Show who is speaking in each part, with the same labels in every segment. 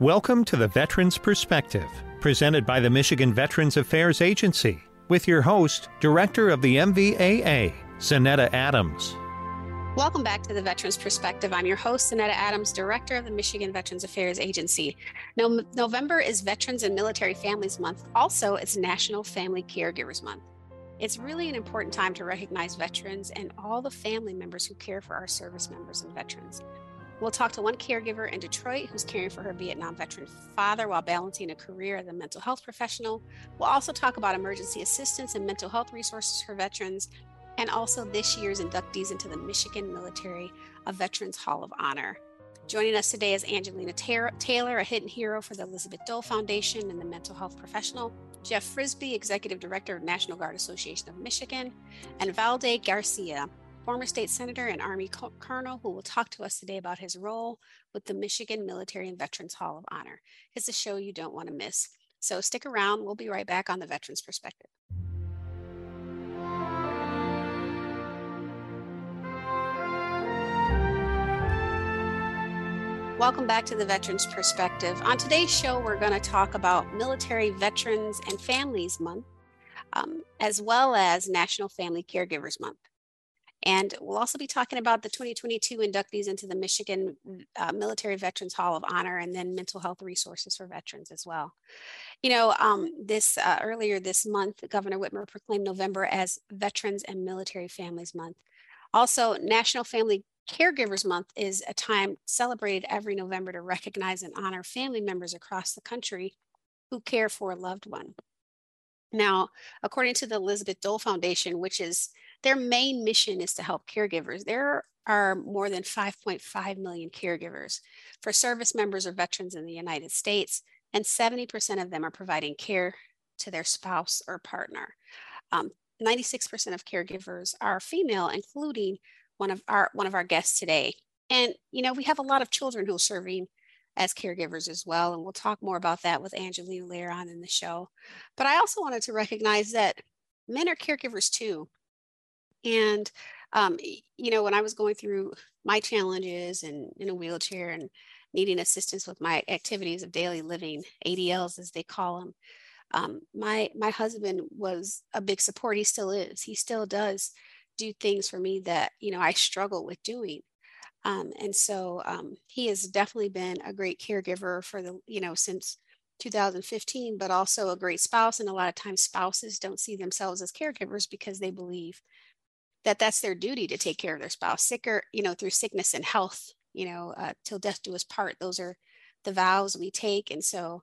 Speaker 1: Welcome to the Veterans Perspective, presented by the Michigan Veterans Affairs Agency, with your host, Director of the MVAA, Zanetta Adams.
Speaker 2: Welcome back to the Veterans Perspective. I'm your host, Zanetta Adams, Director of the Michigan Veterans Affairs Agency. No, November is Veterans and Military Families Month. Also, it's National Family Caregivers Month. It's really an important time to recognize veterans and all the family members who care for our service members and veterans. We'll talk to one caregiver in Detroit who's caring for her Vietnam veteran father while balancing a career as a mental health professional. We'll also talk about emergency assistance and mental health resources for veterans, and also this year's inductees into the Michigan Military of Veterans Hall of Honor. Joining us today is Angelina Taylor, a hidden hero for the Elizabeth Dole Foundation and the mental health professional, Jeff Frisby, Executive Director of National Guard Association of Michigan, and Valde Garcia, former state senator and Army colonel, who will talk to us today about his role with the Michigan Military and Veterans Hall of Honor. It's a show you don't want to miss. So stick around. We'll be right back on the Veterans Perspective. Welcome back to the Veterans Perspective. On today's show, we're going to talk about Military Veterans and Families Month, um, as well as National Family Caregivers Month. And we'll also be talking about the 2022 inductees into the Michigan uh, Military Veterans Hall of Honor and then mental health resources for veterans as well. You know, um, this uh, earlier this month, Governor Whitmer proclaimed November as Veterans and Military Families Month. Also, National Family Caregivers Month is a time celebrated every November to recognize and honor family members across the country who care for a loved one. Now, according to the Elizabeth Dole Foundation, which is their main mission is to help caregivers. There are more than 5.5 million caregivers for service members or veterans in the United States, and 70% of them are providing care to their spouse or partner. Um, 96% of caregivers are female, including one of our one of our guests today. And you know, we have a lot of children who are serving as caregivers as well, and we'll talk more about that with Angelina later on in the show. But I also wanted to recognize that men are caregivers too. And, um, you know, when I was going through my challenges and in a wheelchair and needing assistance with my activities of daily living, ADLs as they call them, um, my my husband was a big support. He still is. He still does do things for me that you know I struggle with doing. Um, and so um, he has definitely been a great caregiver for the you know since 2015, but also a great spouse. And a lot of times spouses don't see themselves as caregivers because they believe that that's their duty to take care of their spouse sicker you know through sickness and health you know uh, till death do us part those are the vows we take and so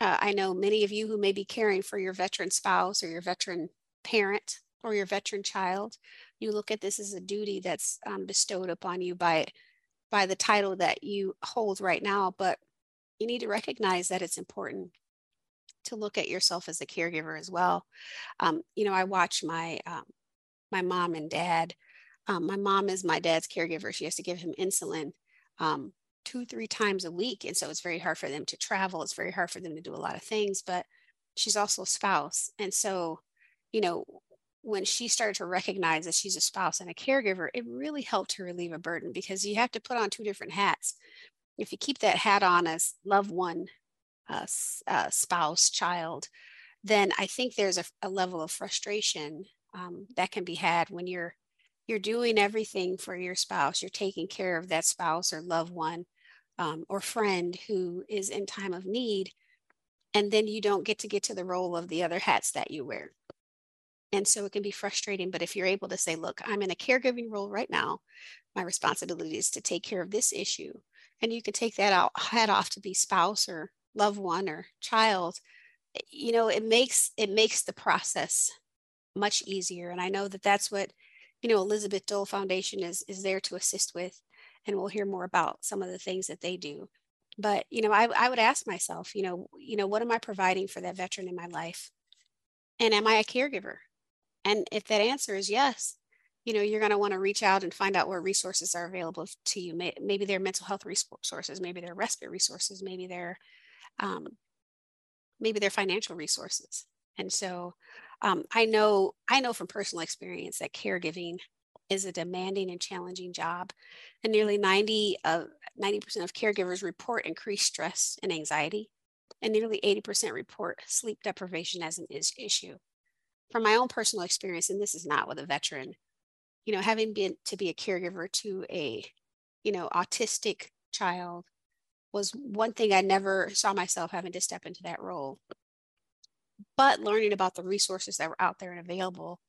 Speaker 2: uh, i know many of you who may be caring for your veteran spouse or your veteran parent or your veteran child you look at this as a duty that's um, bestowed upon you by by the title that you hold right now but you need to recognize that it's important to look at yourself as a caregiver as well um, you know i watch my um, my mom and dad. Um, my mom is my dad's caregiver. She has to give him insulin um, two, three times a week. And so it's very hard for them to travel. It's very hard for them to do a lot of things, but she's also a spouse. And so, you know, when she started to recognize that she's a spouse and a caregiver, it really helped her relieve a burden because you have to put on two different hats. If you keep that hat on as loved one, uh, uh, spouse, child, then I think there's a, a level of frustration um, that can be had when you're you're doing everything for your spouse you're taking care of that spouse or loved one um, or friend who is in time of need and then you don't get to get to the role of the other hats that you wear and so it can be frustrating but if you're able to say look i'm in a caregiving role right now my responsibility is to take care of this issue and you can take that out hat off to be spouse or loved one or child eh, you know it makes it makes the process much easier. And I know that that's what, you know, Elizabeth Dole Foundation is, is there to assist with. And we'll hear more about some of the things that they do. But, you know, I, I would ask myself, you know, you know, what am I providing for that veteran in my life? And am I a caregiver? And if that answer is yes, you know, you're going to want to reach out and find out where resources are available to you. Maybe they're mental health resources, maybe they're respite resources, maybe they're, um, maybe they're financial resources. And so um, I know I know from personal experience that caregiving is a demanding and challenging job, and nearly 90 of 90% of caregivers report increased stress and anxiety, and nearly 80% report sleep deprivation as an issue. From my own personal experience, and this is not with a veteran, you know, having been to be a caregiver to a, you know, autistic child was one thing I never saw myself having to step into that role. But learning about the resources that were out there and available,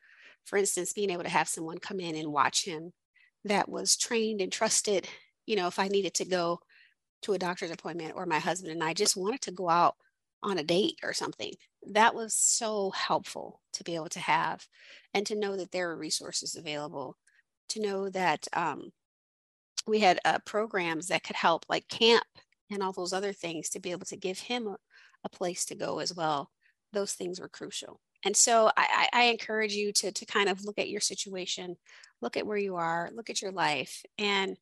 Speaker 2: for instance, being able to have someone come in and watch him that was trained and trusted, you know, if I needed to go to a doctor's appointment or my husband and I just wanted to go out on a date or something. That was so helpful to be able to have and to know that there are resources available, to know that um, we had uh, programs that could help, like camp and all those other things, to be able to give him a, a place to go as well. Those things were crucial. And so I, I encourage you to, to kind of look at your situation, look at where you are, look at your life, and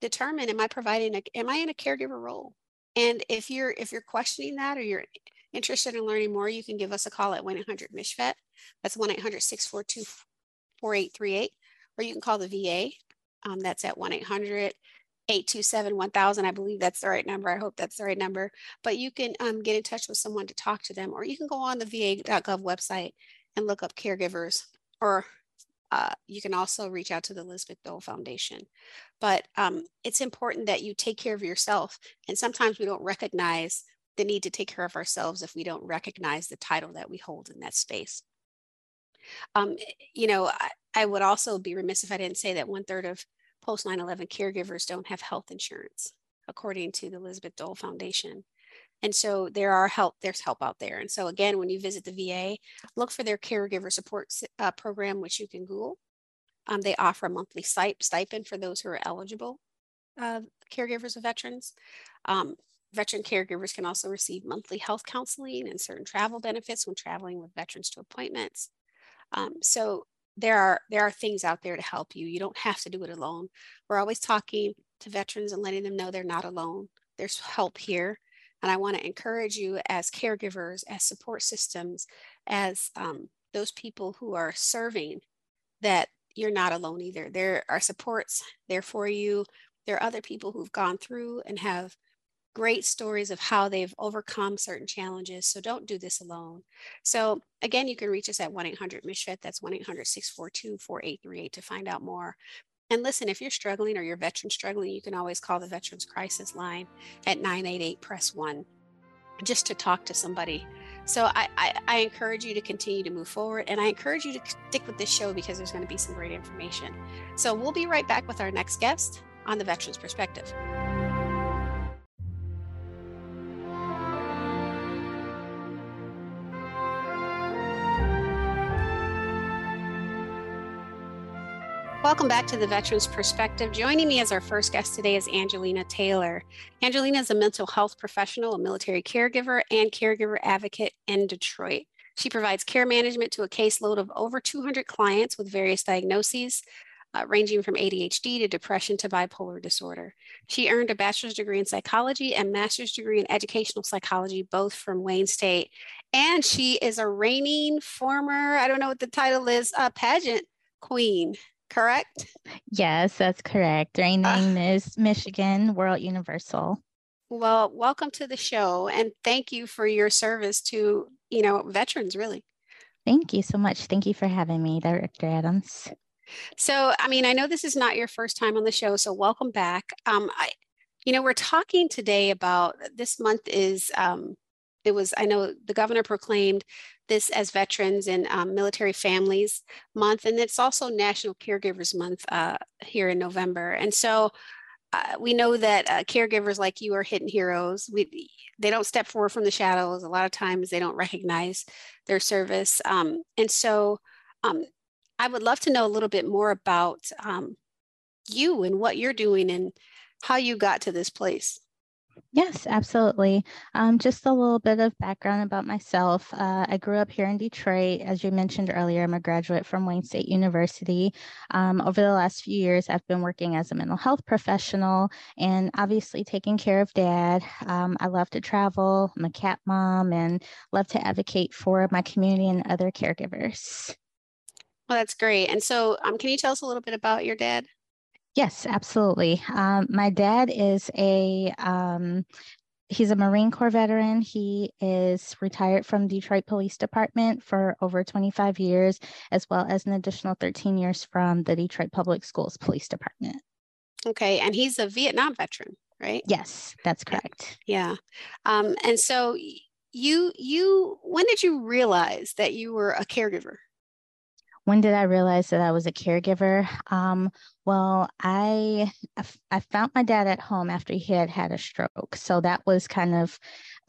Speaker 2: determine am I providing a am I in a caregiver role? And if you're if you're questioning that or you're interested in learning more, you can give us a call at 1-800-MICHVET. That's 1-800-642-4838. Or you can call the VA. Um, that's at 1-800 827 1000. I believe that's the right number. I hope that's the right number. But you can um, get in touch with someone to talk to them, or you can go on the va.gov website and look up caregivers, or uh, you can also reach out to the Elizabeth Dole Foundation. But um, it's important that you take care of yourself. And sometimes we don't recognize the need to take care of ourselves if we don't recognize the title that we hold in that space. Um, you know, I, I would also be remiss if I didn't say that one third of post 9 11 caregivers don't have health insurance, according to the Elizabeth Dole Foundation. And so there are help, there's help out there. And so again, when you visit the VA, look for their caregiver support uh, program, which you can Google. Um, they offer a monthly stipend for those who are eligible uh, caregivers of veterans. Um, veteran caregivers can also receive monthly health counseling and certain travel benefits when traveling with veterans to appointments. Um, so there are there are things out there to help you. You don't have to do it alone. We're always talking to veterans and letting them know they're not alone. There's help here. And I want to encourage you as caregivers, as support systems, as um, those people who are serving, that you're not alone either. There are supports there for you. There are other people who've gone through and have great stories of how they've overcome certain challenges. So don't do this alone. So again, you can reach us at 1-800-MICHVET. That's 1-800-642-4838 to find out more. And listen, if you're struggling or your veteran struggling, you can always call the Veterans Crisis Line at 988 Press 1 just to talk to somebody. So I, I, I, encourage you to continue to move forward and I encourage you to stick with this show because there's going to be some great information. So we'll be right back with our next guest on the Veterans Perspective. Welcome back to the Veterans Perspective. Joining me as our first guest today is Angelina Taylor. Angelina is a mental health professional, a military caregiver, and caregiver advocate in Detroit. She provides care management to a caseload of over 200 clients with various diagnoses, uh, ranging from ADHD to depression to bipolar disorder. She earned a bachelor's degree in psychology and master's degree in educational psychology, both from Wayne State. And she is a reigning former, I don't know what the title is, uh, pageant queen correct?
Speaker 3: Yes, that's correct. Reigning uh, Miss Michigan World Universal.
Speaker 2: Well, welcome to the show and thank you for your service to, you know, veterans really.
Speaker 3: Thank you so much. Thank you for having me, Director Adams.
Speaker 2: So, I mean, I know this is not your first time on the show, so welcome back. Um, I, you know, we're talking today about this month is um, it was I know the governor proclaimed this as Veterans and um, Military Families Month, and it's also National Caregivers Month uh, here in November. And so uh, we know that uh, caregivers like you are hidden heroes. We they don't step forward from the shadows. A lot of times they don't recognize their service, um, and so um, I would love to know a little bit more about um, you and what you're doing and how you got to this place.
Speaker 3: Yes, absolutely. Um, just a little bit of background about myself. Uh, I grew up here in Detroit. As you mentioned earlier, I'm a graduate from Wayne State University. Um, over the last few years, I've been working as a mental health professional and obviously taking care of dad. Um, I love to travel. I'm a cat mom and love to advocate for my community and other caregivers.
Speaker 2: Well, that's great. And so, um, can you tell us a little bit about your dad?
Speaker 3: Yes, absolutely. Um, my dad is a um, he's a Marine Corps veteran. He is retired from Detroit Police Department for over 25 years, as well as an additional 13 years from the Detroit Public Schools Police Department.
Speaker 2: Okay, and he's a Vietnam veteran, right?
Speaker 3: Yes, that's correct.
Speaker 2: Yeah, um, and so you you when did you realize that you were a caregiver?
Speaker 3: When did I realize that I was a caregiver? Um, well, I I found my dad at home after he had had a stroke, so that was kind of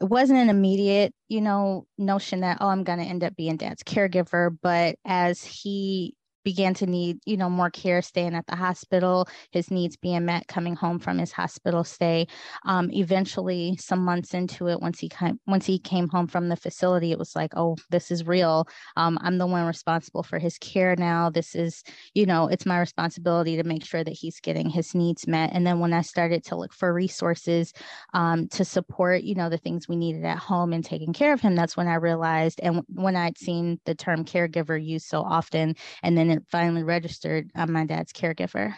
Speaker 3: it wasn't an immediate, you know, notion that oh, I'm going to end up being dad's caregiver. But as he began to need, you know, more care staying at the hospital, his needs being met coming home from his hospital stay. Um, eventually, some months into it, once he came, once he came home from the facility, it was like, oh, this is real. Um, I'm the one responsible for his care now. This is, you know, it's my responsibility to make sure that he's getting his needs met. And then when I started to look for resources um, to support, you know, the things we needed at home and taking care of him, that's when I realized, and when I'd seen the term caregiver used so often, and then it finally registered I'm my dad's caregiver.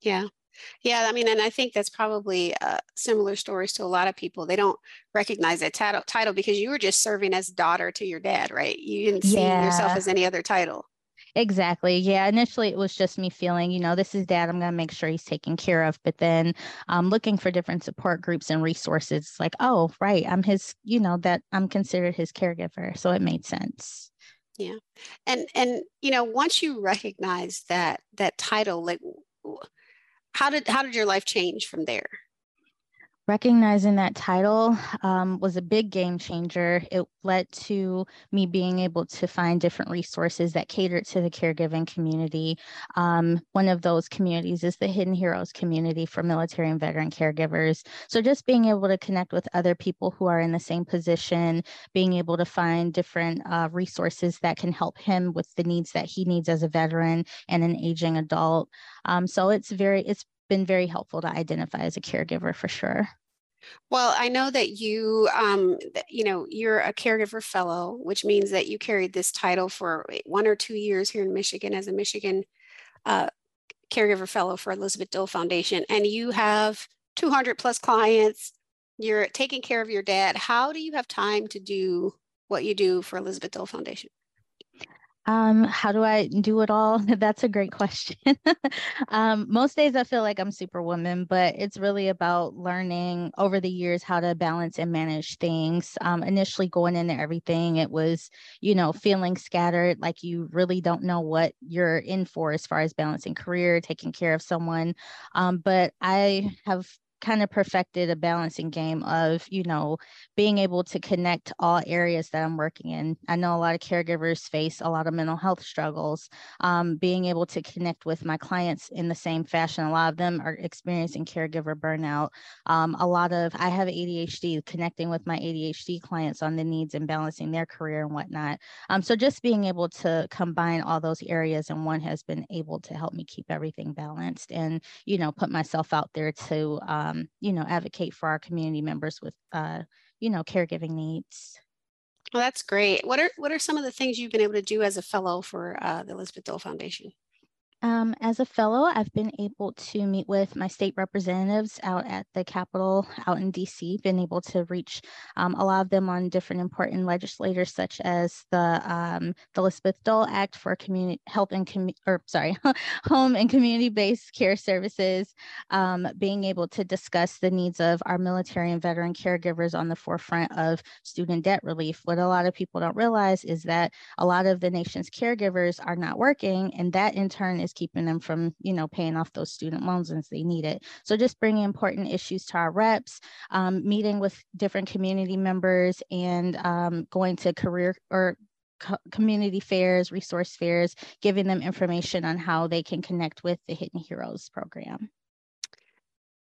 Speaker 2: Yeah. Yeah, I mean, and I think that's probably uh, similar stories to a lot of people. They don't recognize that title, title because you were just serving as daughter to your dad, right? You didn't see yeah. yourself as any other title.
Speaker 3: Exactly. Yeah. Initially, it was just me feeling, you know, this is dad. I'm going to make sure he's taken care of. But then um, looking for different support groups and resources, like, oh, right. I'm his, you know, that I'm considered his caregiver. So it made sense
Speaker 2: yeah. And and you know once you recognize that that title like how did how did your life change from there
Speaker 3: recognizing that title um, was a big game changer. It led to me being able to find different resources that catered to the caregiving community. Um, one of those communities is the Hidden Heroes community for military and veteran caregivers. So just being able to connect with other people who are in the same position, being able to find different uh, resources that can help him with the needs that he needs as a veteran and an aging adult. Um, so it's very, it's been very helpful to identify as a caregiver for sure.
Speaker 2: Well, I know that you, um, you know, you're a caregiver fellow, which means that you carried this title for one or two years here in Michigan as a Michigan uh, caregiver fellow for Elizabeth Dole Foundation, and you have 200 plus clients. You're taking care of your dad. How do you have time to do what you do for Elizabeth Dole Foundation?
Speaker 3: Um, how do I do it all? That's a great question. um, most days I feel like I'm superwoman, but it's really about learning over the years how to balance and manage things. Um, initially going into everything, it was, you know, feeling scattered, like you really don't know what you're in for as far as balancing career, taking care of someone. Um, but I have kind of perfected a balancing game of you know being able to connect all areas that i'm working in. I know a lot of caregivers face a lot of mental health struggles. Um, being able to connect with my clients in the same fashion a lot of them are experiencing caregiver burnout. Um, a lot of i have adhd connecting with my adhd clients on the needs and balancing their career and whatnot. Um, so just being able to combine all those areas and one has been able to help me keep everything balanced and you know put myself out there to uh, um, you know, advocate for our community members with, uh, you know, caregiving needs.
Speaker 2: Well, that's great. What are what are some of the things you've been able to do as a fellow for uh, the Elizabeth Dole Foundation?
Speaker 3: Um, as a fellow, I've been able to meet with my state representatives out at the Capitol, out in DC, been able to reach um, a lot of them on different important legislators, such as the, um, the Elizabeth Dole Act for community health and community, or sorry, home and community-based care services, um, being able to discuss the needs of our military and veteran caregivers on the forefront of student debt relief. What a lot of people don't realize is that a lot of the nation's caregivers are not working, and that in turn is keeping them from, you know, paying off those student loans as they need it. So just bringing important issues to our reps, um, meeting with different community members and um, going to career or co community fairs, resource fairs, giving them information on how they can connect with the Hidden Heroes program.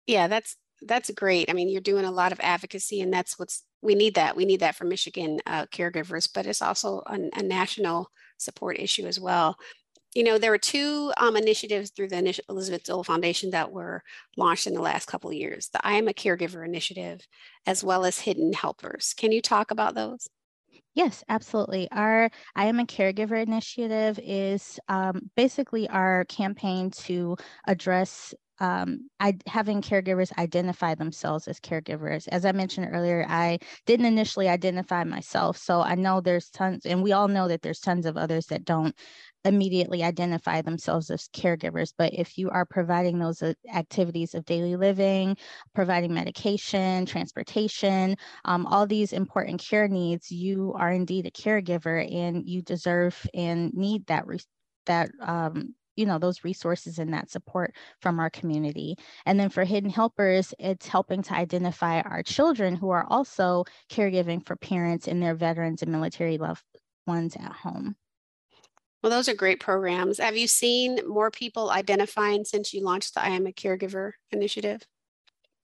Speaker 2: Yeah, that's that's great. I mean, you're doing a lot of advocacy, and that's what's we need that. We need that for Michigan uh, caregivers, but it's also a, a, national support issue as well you know, there were two um, initiatives through the Elizabeth Dole Foundation that were launched in the last couple of years, the I Am a Caregiver initiative, as well as Hidden Helpers. Can you talk about those?
Speaker 3: Yes, absolutely. Our I Am a Caregiver initiative is um, basically our campaign to address um, I, having caregivers identify themselves as caregivers. As I mentioned earlier, I didn't initially identify myself. So I know there's tons, and we all know that there's tons of others that don't immediately identify themselves as caregivers. But if you are providing those uh, activities of daily living, providing medication, transportation, um, all these important care needs, you are indeed a caregiver and you deserve and need that. That um, you know those resources and that support from our community and then for hidden helpers it's helping to identify our children who are also caregiving for parents and their veterans and military loved ones at home
Speaker 2: well those are great programs have you seen more people identifying since you launched the i am a caregiver initiative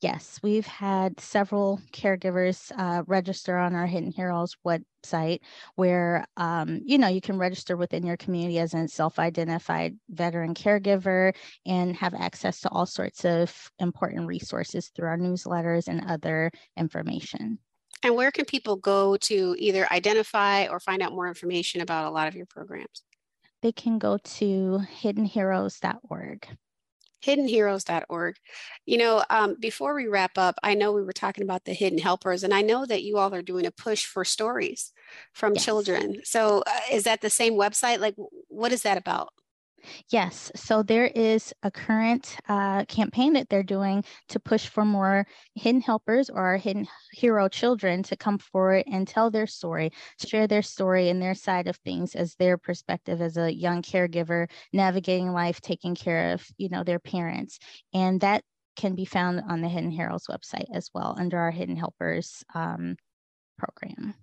Speaker 3: Yes, we've had several caregivers uh, register on our Hidden Heroes website where, um, you know, you can register within your community as a self-identified veteran caregiver and have access to all sorts of important resources through our newsletters and other information.
Speaker 2: And where can people go to either identify or find out more information about a lot of your programs?
Speaker 3: They can go to hiddenheroes.org
Speaker 2: hiddenheroes.org. You know, um, before we wrap up, I know we were talking about the hidden helpers, and I know that you all are doing a push for stories from yes. children. So, uh, is that the same website? Like, what is that about?
Speaker 3: Yes. So there is a current uh, campaign that they're doing to push for more hidden helpers or hidden hero children to come forward and tell their story, share their story and their side of things as their perspective as a young caregiver navigating life, taking care of, you know, their parents. And that can be found on the Hidden Heroes website as well under our Hidden Helpers um, program.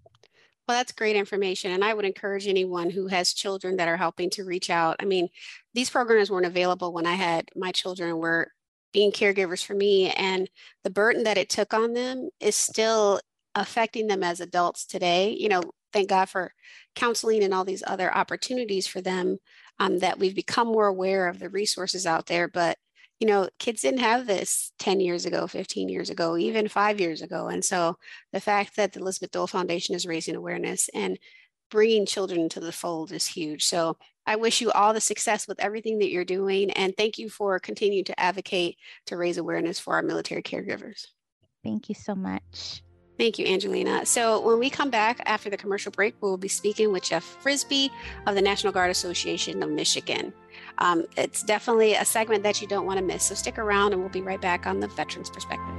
Speaker 2: Well, that's great information. And I would encourage anyone who has children that are helping to reach out. I mean, these programs weren't available when I had my children were being caregivers for me. And the burden that it took on them is still affecting them as adults today. You know, thank God for counseling and all these other opportunities for them um, that we've become more aware of the resources out there. But you know, kids didn't have this 10 years ago, 15 years ago, even five years ago. And so the fact that the Elizabeth Dole Foundation is raising awareness and bringing children into the fold is huge. So I wish you all the success with everything that you're doing. And thank you for continuing to advocate to raise awareness for our military caregivers.
Speaker 3: Thank you so much.
Speaker 2: Thank you, Angelina. So, when we come back after the commercial break, we'll be speaking with Jeff Frisby of the National Guard Association of Michigan. Um, it's definitely a segment that you don't want to miss. So, stick around and we'll be right back on the Veterans Perspective.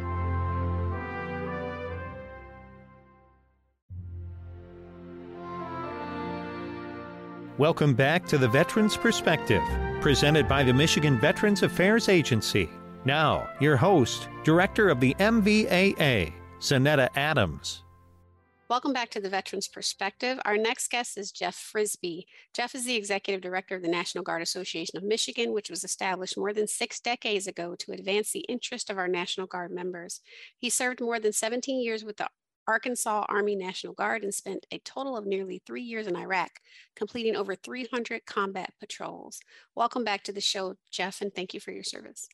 Speaker 1: Welcome back to the Veterans Perspective, presented by the Michigan Veterans Affairs Agency. Now, your host, Director of the MVAA, Zanetta Adams.
Speaker 2: Welcome back to the Veterans Perspective. Our next guest is Jeff Frisby. Jeff is the Executive Director of the National Guard Association of Michigan, which was established more than six decades ago to advance the interest of our National Guard members. He served more than 17 years with the Arkansas Army National Guard and spent a total of nearly three years in Iraq, completing over 300 combat patrols. Welcome back to the show, Jeff, and thank you for your service.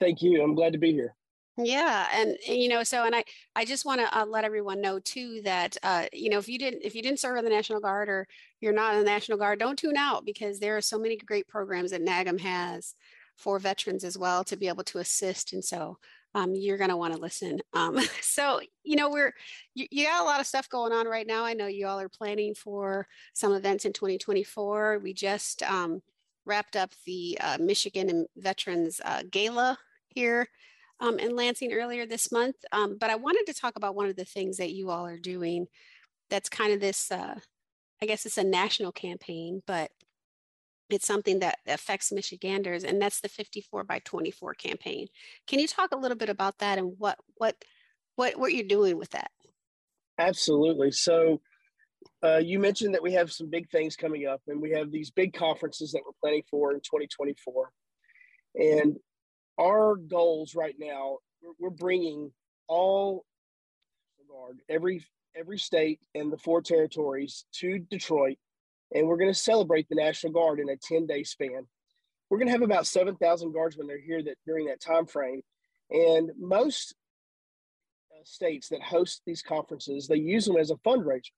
Speaker 4: Thank you. I'm glad to be here.
Speaker 2: Yeah, and you know, so and I, I just want to uh, let everyone know too that uh, you know if you didn't if you didn't serve in the National Guard or you're not in the National Guard, don't tune out because there are so many great programs that nagam has for veterans as well to be able to assist, and so um, you're going to want to listen. Um, so you know we're you, you got a lot of stuff going on right now. I know you all are planning for some events in 2024. We just um, wrapped up the uh, Michigan Veterans uh, Gala here um, in Lansing earlier this month. Um, but I wanted to talk about one of the things that you all are doing that's kind of this, uh, I guess it's a national campaign, but it's something that affects Michiganders, and that's the 54 by 24 campaign. Can you talk a little bit about that and what what what what you're doing with that?
Speaker 4: Absolutely. So uh, you mentioned that we have some big things coming up, and we have these big conferences that we're planning for in 2024. And our goals right now, we're, we're bringing all guard, every every state and the four territories to Detroit, and we're going to celebrate the National Guard in a 10 day span. We're going to have about 7,000 guardsmen that are here that during that time frame, and most uh, states that host these conferences they use them as a fundraiser.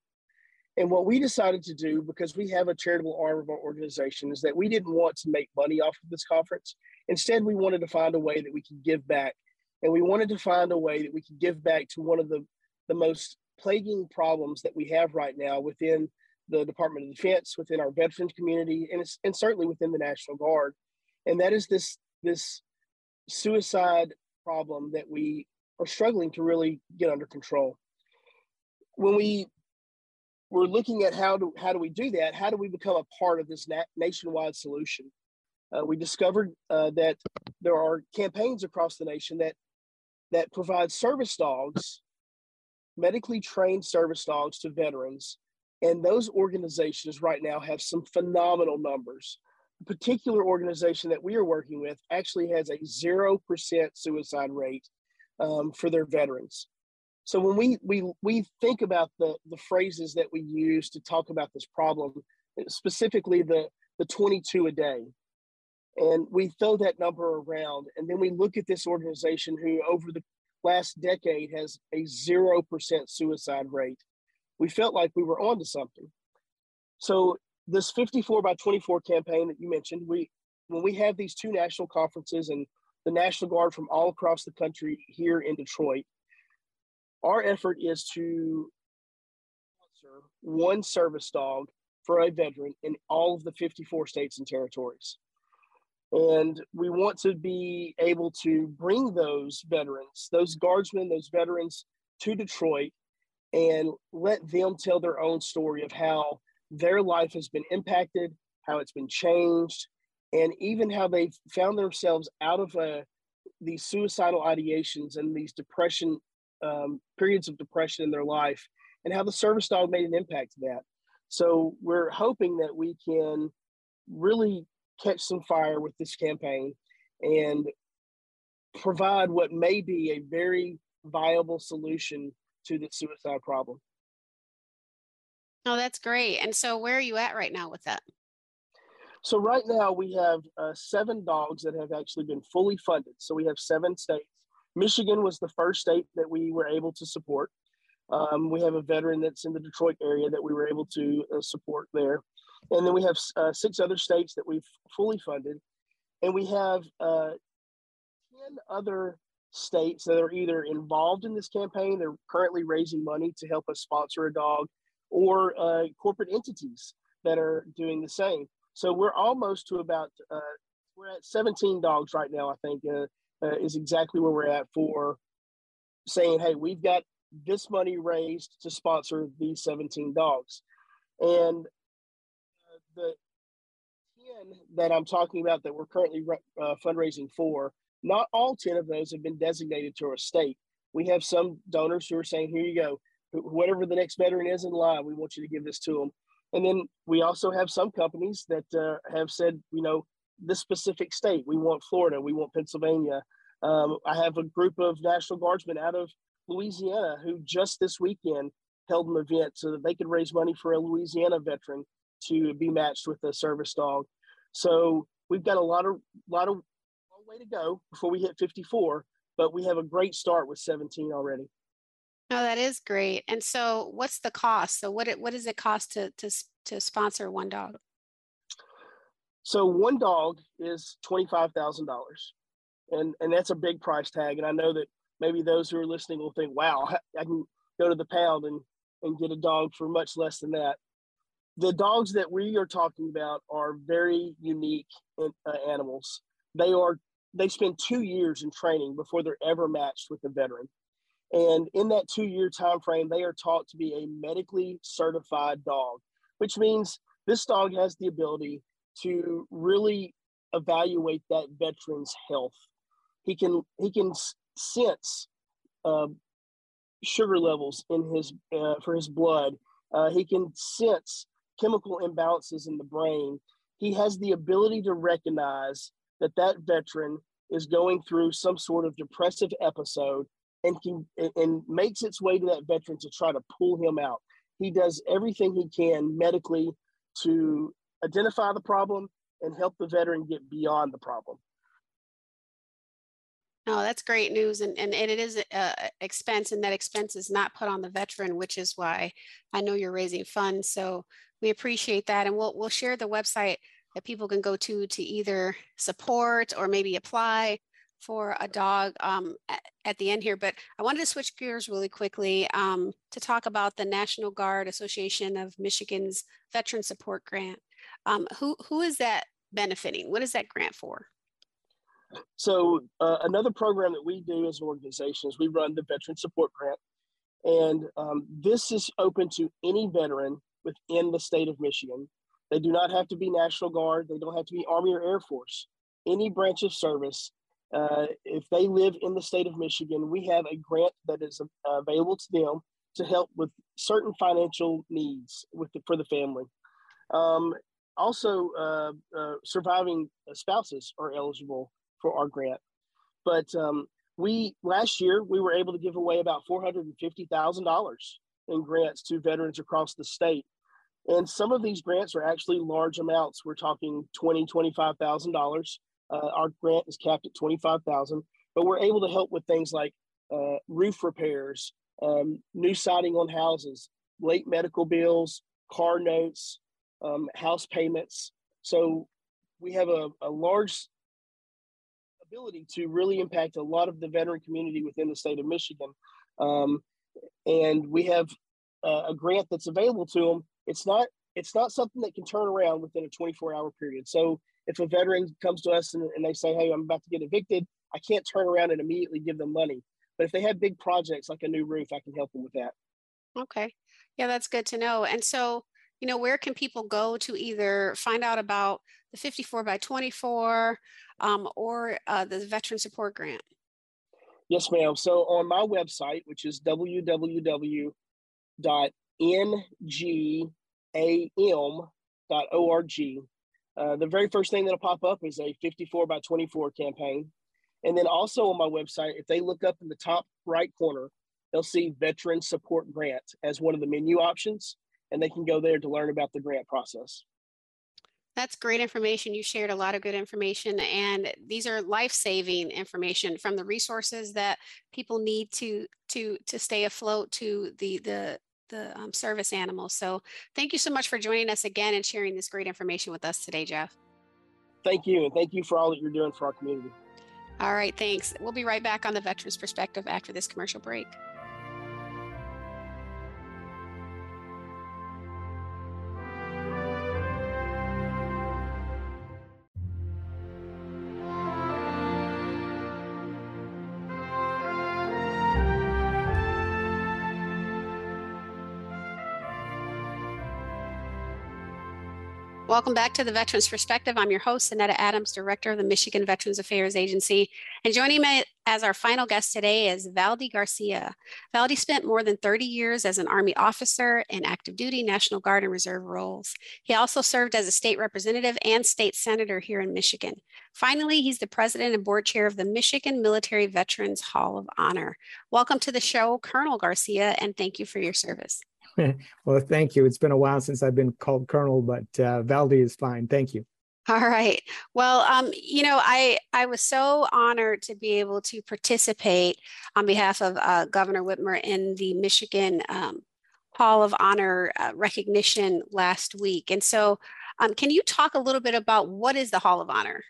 Speaker 4: And what we decided to do, because we have a charitable arm of our organization, is that we didn't want to make money off of this conference. Instead, we wanted to find a way that we could give back. And we wanted to find a way that we could give back to one of the, the most plaguing problems that we have right now within the Department of Defense, within our veterans community, and, and certainly within the National Guard. And that is this, this suicide problem that we are struggling to really get under control. When we we're looking at how do how do we do that? How do we become a part of this na- nationwide solution? Uh, we discovered uh, that there are campaigns across the nation that that provide service dogs, medically trained service dogs to veterans, and those organizations right now have some phenomenal numbers. A particular organization that we are working with actually has a zero percent suicide rate um, for their veterans. So when we we we think about the the phrases that we use to talk about this problem, specifically the the 22 a day, and we throw that number around, and then we look at this organization who over the last decade has a zero percent suicide rate. We felt like we were onto something. So this 54 by 24 campaign that you mentioned, we when we have these two national conferences and the National Guard from all across the country here in Detroit our effort is to sponsor one service dog for a veteran in all of the 54 states and territories. And we want to be able to bring those veterans, those guardsmen, those veterans to Detroit and let them tell their own story of how their life has been impacted, how it's been changed, and even how they found themselves out of uh, these suicidal ideations and these depression um, periods of depression in their life and how the service dog made an impact to that. So we're hoping that we can really catch some fire with this campaign and provide what may be a very viable solution to the suicide problem.
Speaker 2: Oh, that's great. And so, where are you at right now with that?
Speaker 4: So, right now we have uh, seven dogs that have actually been fully funded. So, we have seven states Michigan was the first state that we were able to support. Um, we have a veteran that's in the Detroit area that we were able to uh, support there. And then we have uh, six other states that we've fully funded. And we have uh, 10 other states that are either involved in this campaign, they're currently raising money to help us sponsor a dog, or uh, corporate entities that are doing the same. So we're almost to about, uh, we're at 17 dogs right now, I think, uh, is exactly where we're at for saying, hey, we've got this money raised to sponsor these 17 dogs. And uh, the 10 that I'm talking about that we're currently uh, fundraising for, not all 10 of those have been designated to a state. We have some donors who are saying, here you go, whatever the next veteran is in line, we want you to give this to them. And then we also have some companies that uh, have said, you know, this specific state. We want Florida. We want Pennsylvania. Um, I have a group of National Guardsmen out of Louisiana who just this weekend held an event so that they could raise money for a Louisiana veteran to be matched with a service dog. So we've got a lot of lot of way to go before we hit 54, but we have a great start with 17 already.
Speaker 2: Oh, that is great. And so, what's the cost? So, what it, what does it cost to to to sponsor one dog?
Speaker 4: So one dog is twenty-five thousand dollars, and and that's a big price tag. And I know that maybe those who are listening will think, "Wow, I can go to the pound and and get a dog for much less than that." The dogs that we are talking about are very unique uh, animals. They are they spend two years in training before they're ever matched with a veteran. And in that two year time frame, they are taught to be a medically certified dog, which means this dog has the ability to really evaluate that veteran's health. He can he can sense uh, sugar levels in his uh, for his blood. Uh, he can sense chemical imbalances in the brain. He has the ability to recognize that that veteran is going through some sort of depressive episode and can and makes its way to that veteran to try to pull him out. He does everything he can medically to identify the problem and help the veteran get beyond the problem.
Speaker 2: Oh, that's great news. And, and it is a expense and that expense is not put on the veteran, which is why I know you're raising funds. So we appreciate that. And we'll, we'll share the website that people can go to to either support or maybe apply for a dog um, at, at, the end here. But I wanted to switch gears really quickly um, to talk about the National Guard Association of Michigan's Veteran Support Grant. Um, who, who is that benefiting? What is that grant for?
Speaker 4: So uh, another program that we do as an organization is we run the Veteran Support Grant, and um, this is open to any veteran within the state of Michigan. They do not have to be National Guard. They don't have to be Army or Air Force. Any branch of service, uh, if they live in the state of Michigan, we have a grant that is uh, available to them to help with certain financial needs with the, for the family. Um, also, uh, uh surviving spouses are eligible for our grant. But um, we last year we were able to give away about four hundred and fifty thousand dollars in grants to veterans across the state. And some of these grants are actually large amounts. We're talking twenty, twenty-five thousand uh, dollars. Our grant is capped at twenty-five thousand, but we're able to help with things like uh, roof repairs, um, new siding on houses, late medical bills, car notes, um, house payments. So we have a, a large ability to really impact a lot of the veteran community within the state of Michigan. Um, and we have a grant that's available to them. It's not it's not something that can turn around within a 24 hour period. So if a veteran comes to us and, and they say, "Hey, I'm about to get evicted," I can't turn around and immediately give them money. But if they have big projects like a new roof, I can help them with that.
Speaker 2: Okay, yeah, that's good to know. And so you know, where can people go to either find out about the 54 by 24 um, or uh, the Veteran Support Grant?
Speaker 4: Yes, ma'am. So on my website, which is www.ngam.org, uh, the very first thing that'll pop up is a 54 by 24 campaign. And then also on my website, if they look up in the top right corner, they'll see Veteran Support Grant as one of the menu options and they can go there to learn about the grant process.
Speaker 2: That's great information. You shared a lot of good information, and these are life-saving information from the resources that people need to to to stay afloat to the the the um, service animals. So, thank you so much for joining us again and sharing this great information with us today, Jeff.
Speaker 4: Thank you, and thank you for all that you're doing for our community.
Speaker 2: All right, thanks. We'll be right back on the Veterans Perspective after this commercial break. Welcome back to the Veterans Perspective. I'm your host, Zanetta Adams, Director of the Michigan Veterans Affairs Agency. And joining me as our final guest today is Valde Garcia. Valde spent more than 30 years as an Army officer in active duty, National Guard, and Reserve roles. He also served as a state representative and state senator here in Michigan. Finally, he's the president and board chair of the Michigan Military Veterans Hall of Honor. Welcome to the show, Colonel Garcia, and thank you for your service.
Speaker 5: well, thank you. It's been a while since I've been called Colonel, but uh, Valde is fine. Thank you.
Speaker 2: All right. Well, um, you know, I I was so honored to be able to participate on behalf of uh, Governor Whitmer in the Michigan um, Hall of Honor uh, recognition last week. And so, um, can you talk a little bit about what is the Hall of Honor?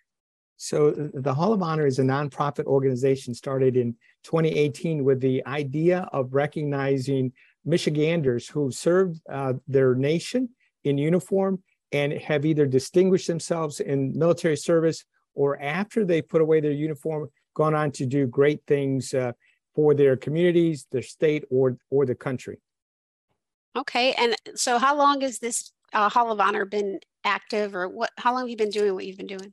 Speaker 5: So, the Hall of Honor is a nonprofit organization started in 2018 with the idea of recognizing Michiganders who served uh, their nation in uniform and have either distinguished themselves in military service or after they put away their uniform, gone on to do great things uh, for their communities, their state, or or the country.
Speaker 2: Okay, and so how long has this uh, Hall of Honor been active, or what? How long have you been doing what you've been doing?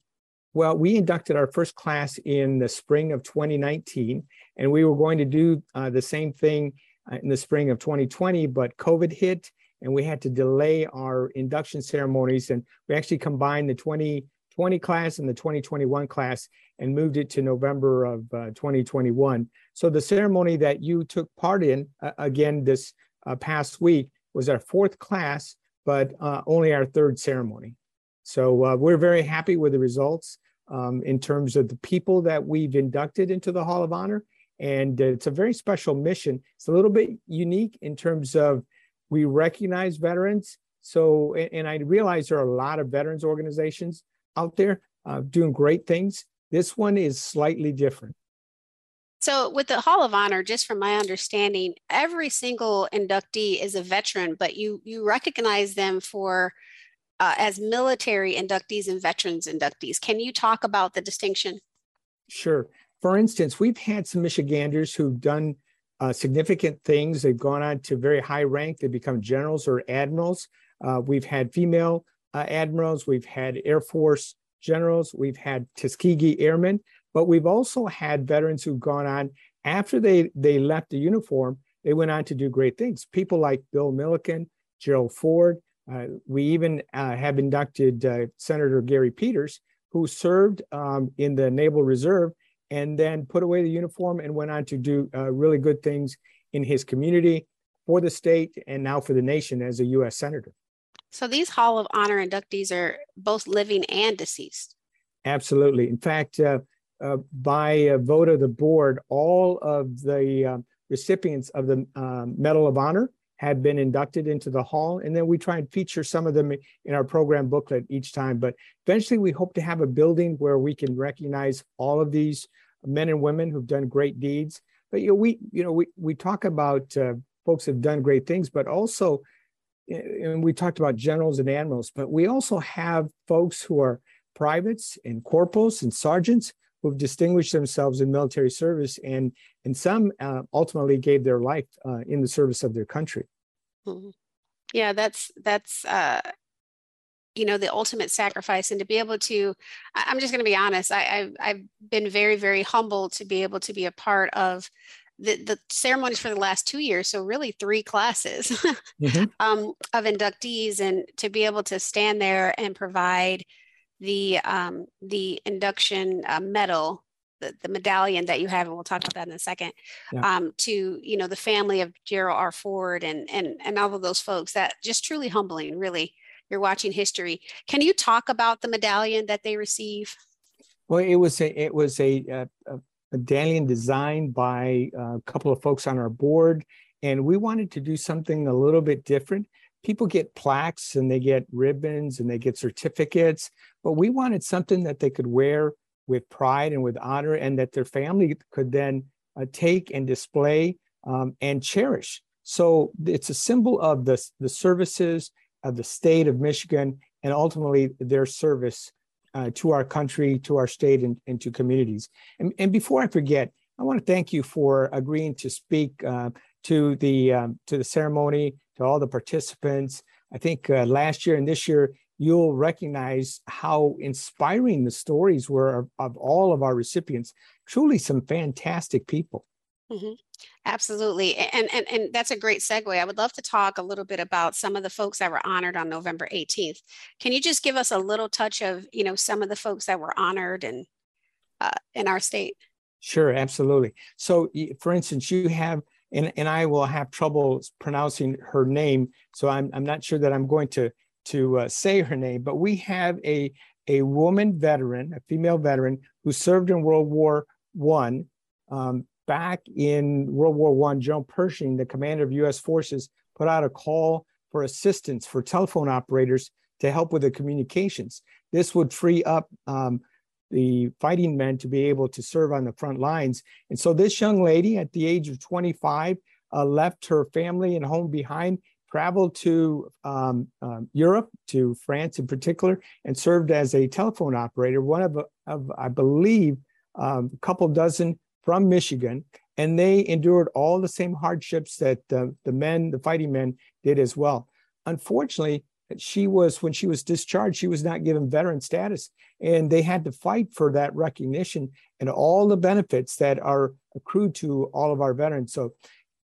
Speaker 5: Well, we inducted our first class in the spring of 2019, and we were going to do uh, the same thing in the spring of 2020, but COVID hit and we had to delay our induction ceremonies. And we actually combined the 2020 class and the 2021 class and moved it to November of uh, 2021. So the ceremony that you took part in, uh, again, this uh, past week, was our fourth class, but uh, only our third ceremony. So uh, we're very happy with the results. um, in terms of the people that we've inducted into the Hall of Honor. And it's a very special mission. It's a little bit unique in terms of we recognize veterans. So, and I realize there are a lot of veterans organizations out there uh, doing great things. This one is slightly different.
Speaker 2: So, with the Hall of Honor, just from my understanding, every single inductee is a veteran, but you you recognize them for uh, as military inductees and veterans inductees. Can you talk about the distinction?
Speaker 5: Sure. For instance, we've had some Michiganders who've done uh, significant things. They've gone on to very high rank. They become generals or admirals. Uh, we've had female uh, admirals. We've had Air Force generals. We've had Tuskegee Airmen. But we've also had veterans who've gone on after they, they left the uniform, they went on to do great things. People like Bill Milliken, Gerald Ford. Uh, we even uh, have inducted uh, Senator Gary Peters, who served um, in the Naval Reserve and then put away the uniform and went on to do uh, really good things in his community, for the state, and now for the nation as a U.S. Senator.
Speaker 2: So these Hall of Honor inductees are both living and deceased.
Speaker 5: Absolutely. In fact, uh, uh, by a vote of the board, all of the uh, recipients of the um, Medal of Honor have been inducted into the hall. And then we try and feature some of them in our program booklet each time. But eventually, we hope to have a building where we can recognize all of these men and women who've done great deeds. But you know, we you know we we talk about uh, folks have done great things, but also, and we talked about generals and admirals, but we also have folks who are privates and corporals and sergeants who've distinguished themselves in military service and and some uh, ultimately gave their life uh, in the service of their country
Speaker 2: mm-hmm. yeah that's that's uh you know the ultimate sacrifice and to be able to i'm just going to be honest I, have I've been very very humbled to be able to be a part of the, the ceremonies for the last two years so really three classes mm-hmm. um, of inductees and to be able to stand there and provide the um, the induction uh, medal, the, the medallion that you have, and we'll talk about that in a second, yeah. um, to you know the family of Gerald R. Ford and and and all of those folks. That just truly humbling, really. You're watching history. Can you talk about the medallion that they receive?
Speaker 5: Well, it was a it was a, a, a medallion designed by a couple of folks on our board, and we wanted to do something a little bit different people get plaques and they get ribbons and they get certificates, but we wanted something that they could wear with pride and with honor and that their family could then uh, take and display um, and cherish. So it's a symbol of the, the services of the state of Michigan and ultimately their service uh, to our country, to our state, and, and to communities. And, and, before I forget, I want to thank you for agreeing to speak uh, to the um, to the ceremony to all the participants. I think uh, last year and this year, you'll recognize how inspiring the stories were of, of all of our recipients. Truly, some fantastic people.
Speaker 2: Mm-hmm. Absolutely. And, and, and that's a great segue. I would love to talk a little bit about some of the folks that were honored on November 18th. Can you just give us a little touch of, you know, some of the folks that were honored and uh, in our state?
Speaker 5: Sure, absolutely. So, for instance, you have and, and I will have trouble pronouncing her name. So I'm, I'm not sure that I'm going to, to uh, say her name, but we have a, a woman veteran, a female veteran who served in World War One. Um, back in World War One, John Pershing, the commander of U.S. forces, put out a call for assistance for telephone operators to help with the communications. This would free up um, the fighting men to be able to serve on the front lines. And so this young lady at the age of 25 uh, left her family and home behind, traveled to um, um, Europe, to France in particular, and served as a telephone operator, one of, of I believe, um, a couple dozen from Michigan. And they endured all the same hardships that uh, the men, the fighting men, did as well. Unfortunately, she was when she was discharged she was not given veteran status and they had to fight for that recognition and all the benefits that are accrued to all of our veterans so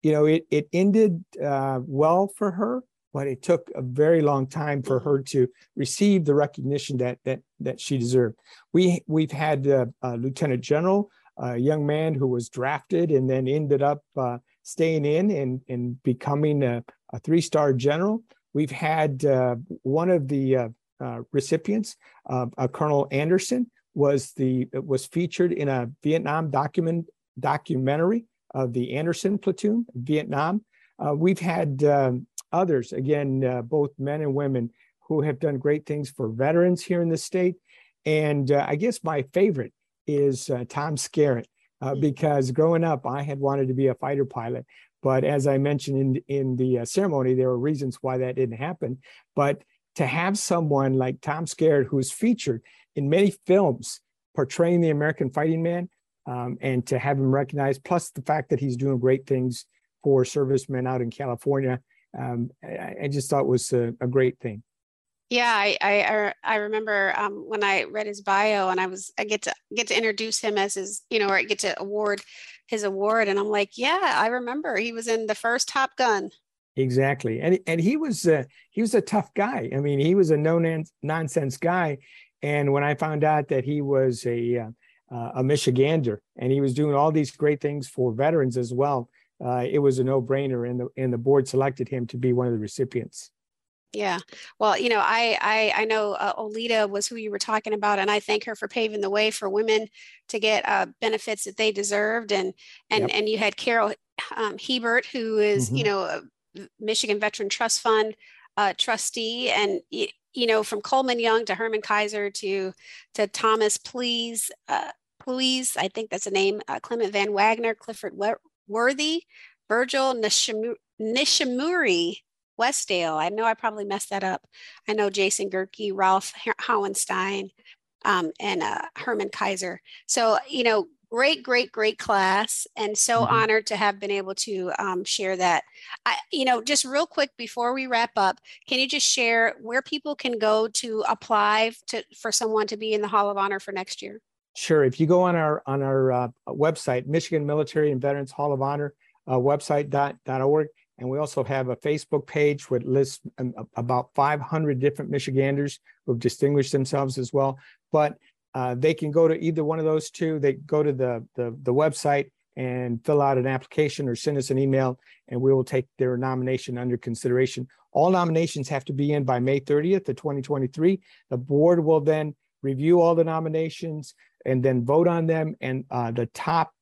Speaker 5: you know it, it ended uh, well for her but it took a very long time for her to receive the recognition that that that she deserved. We we've had uh, a lieutenant general a young man who was drafted and then ended up uh, staying in and, and becoming a, a three-star general. We've had uh, one of the recipients, Colonel Anderson, was the was featured in a Vietnam document documentary of the Anderson platoon, Vietnam. Uh, we've had um, others, again, uh, both men and women, who have done great things for veterans here in the state. And uh, I guess my favorite is uh, Tom Skerritt, uh, mm. because growing up, I had wanted to be a fighter pilot. But as I mentioned in, in the uh, ceremony, there were reasons why that didn't happen. But to have someone like Tom Skerritt, who's featured in many films portraying the American fighting man, um, and to have him recognized, plus the fact that he's doing great things for servicemen out in California, um, I, I, just thought was a, a great thing.
Speaker 2: Yeah, I I, I remember um, when I read his bio and I was I get to get to introduce him as his you know or I get to award his award and I'm like yeah I remember he was in the first Top Gun.
Speaker 5: Exactly, and and he was uh, he was a tough guy. I mean, he was a no nonsense guy, and when I found out that he was a uh, uh, a Michigander and he was doing all these great things for veterans as well, uh, it was a no brainer, and the and the board selected him to be one of the recipients.
Speaker 2: Yeah. Well, you know, I I, I know uh, Oleda was who you were talking about, and I thank her for paving the way for women to get uh, benefits that they deserved. And and yep. and you had Carol um, Hebert, who is, mm-hmm. you know a Michigan Veteran Trust Fund uh, trustee, and you know from Coleman Young to Herman Kaiser to to Thomas Please. Uh, Please, I think that's a name. Uh, Clement Van Wagner, Clifford Worthy, Virgil Nishimura, Westdale. I know I probably messed that up. I know Jason Gerke, Ralph Hauenstein, um, and uh, Herman Kaiser. So, you know, great, great, great class, and so mm-hmm. honored to have been able to um, share that. I, you know, just real quick before we wrap up, can you just share where people can go to apply to for someone to be in the Hall of Honor for next year?
Speaker 5: Sure. If you go on our on our uh, website, Michigan Military and Veterans Hall of Honor uh, website dot, dot org, and we also have a Facebook page which lists um, about 500 different Michiganders who've distinguished themselves as well. But uh, they can go to either one of those two. They go to the, the, the website and fill out an application or send us an email, and we will take their nomination under consideration. All nominations have to be in by May 30th of 2023. The board will then review all the nominations and then vote on them. And uh, the top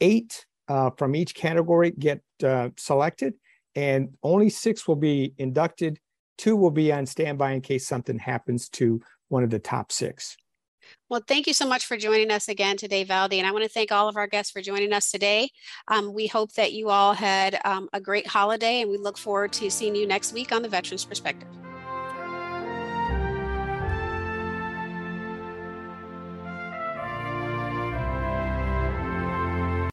Speaker 5: eight uh, from each category get uh, selected and only six will be inducted. Two will be on standby in case something happens to one of the top six.
Speaker 2: Well, thank you so much for joining us again today, Valde. And I want to thank all of our guests for joining us today. Um, we hope that you all had um, a great holiday and we look forward to seeing you next week on the Veterans Perspective.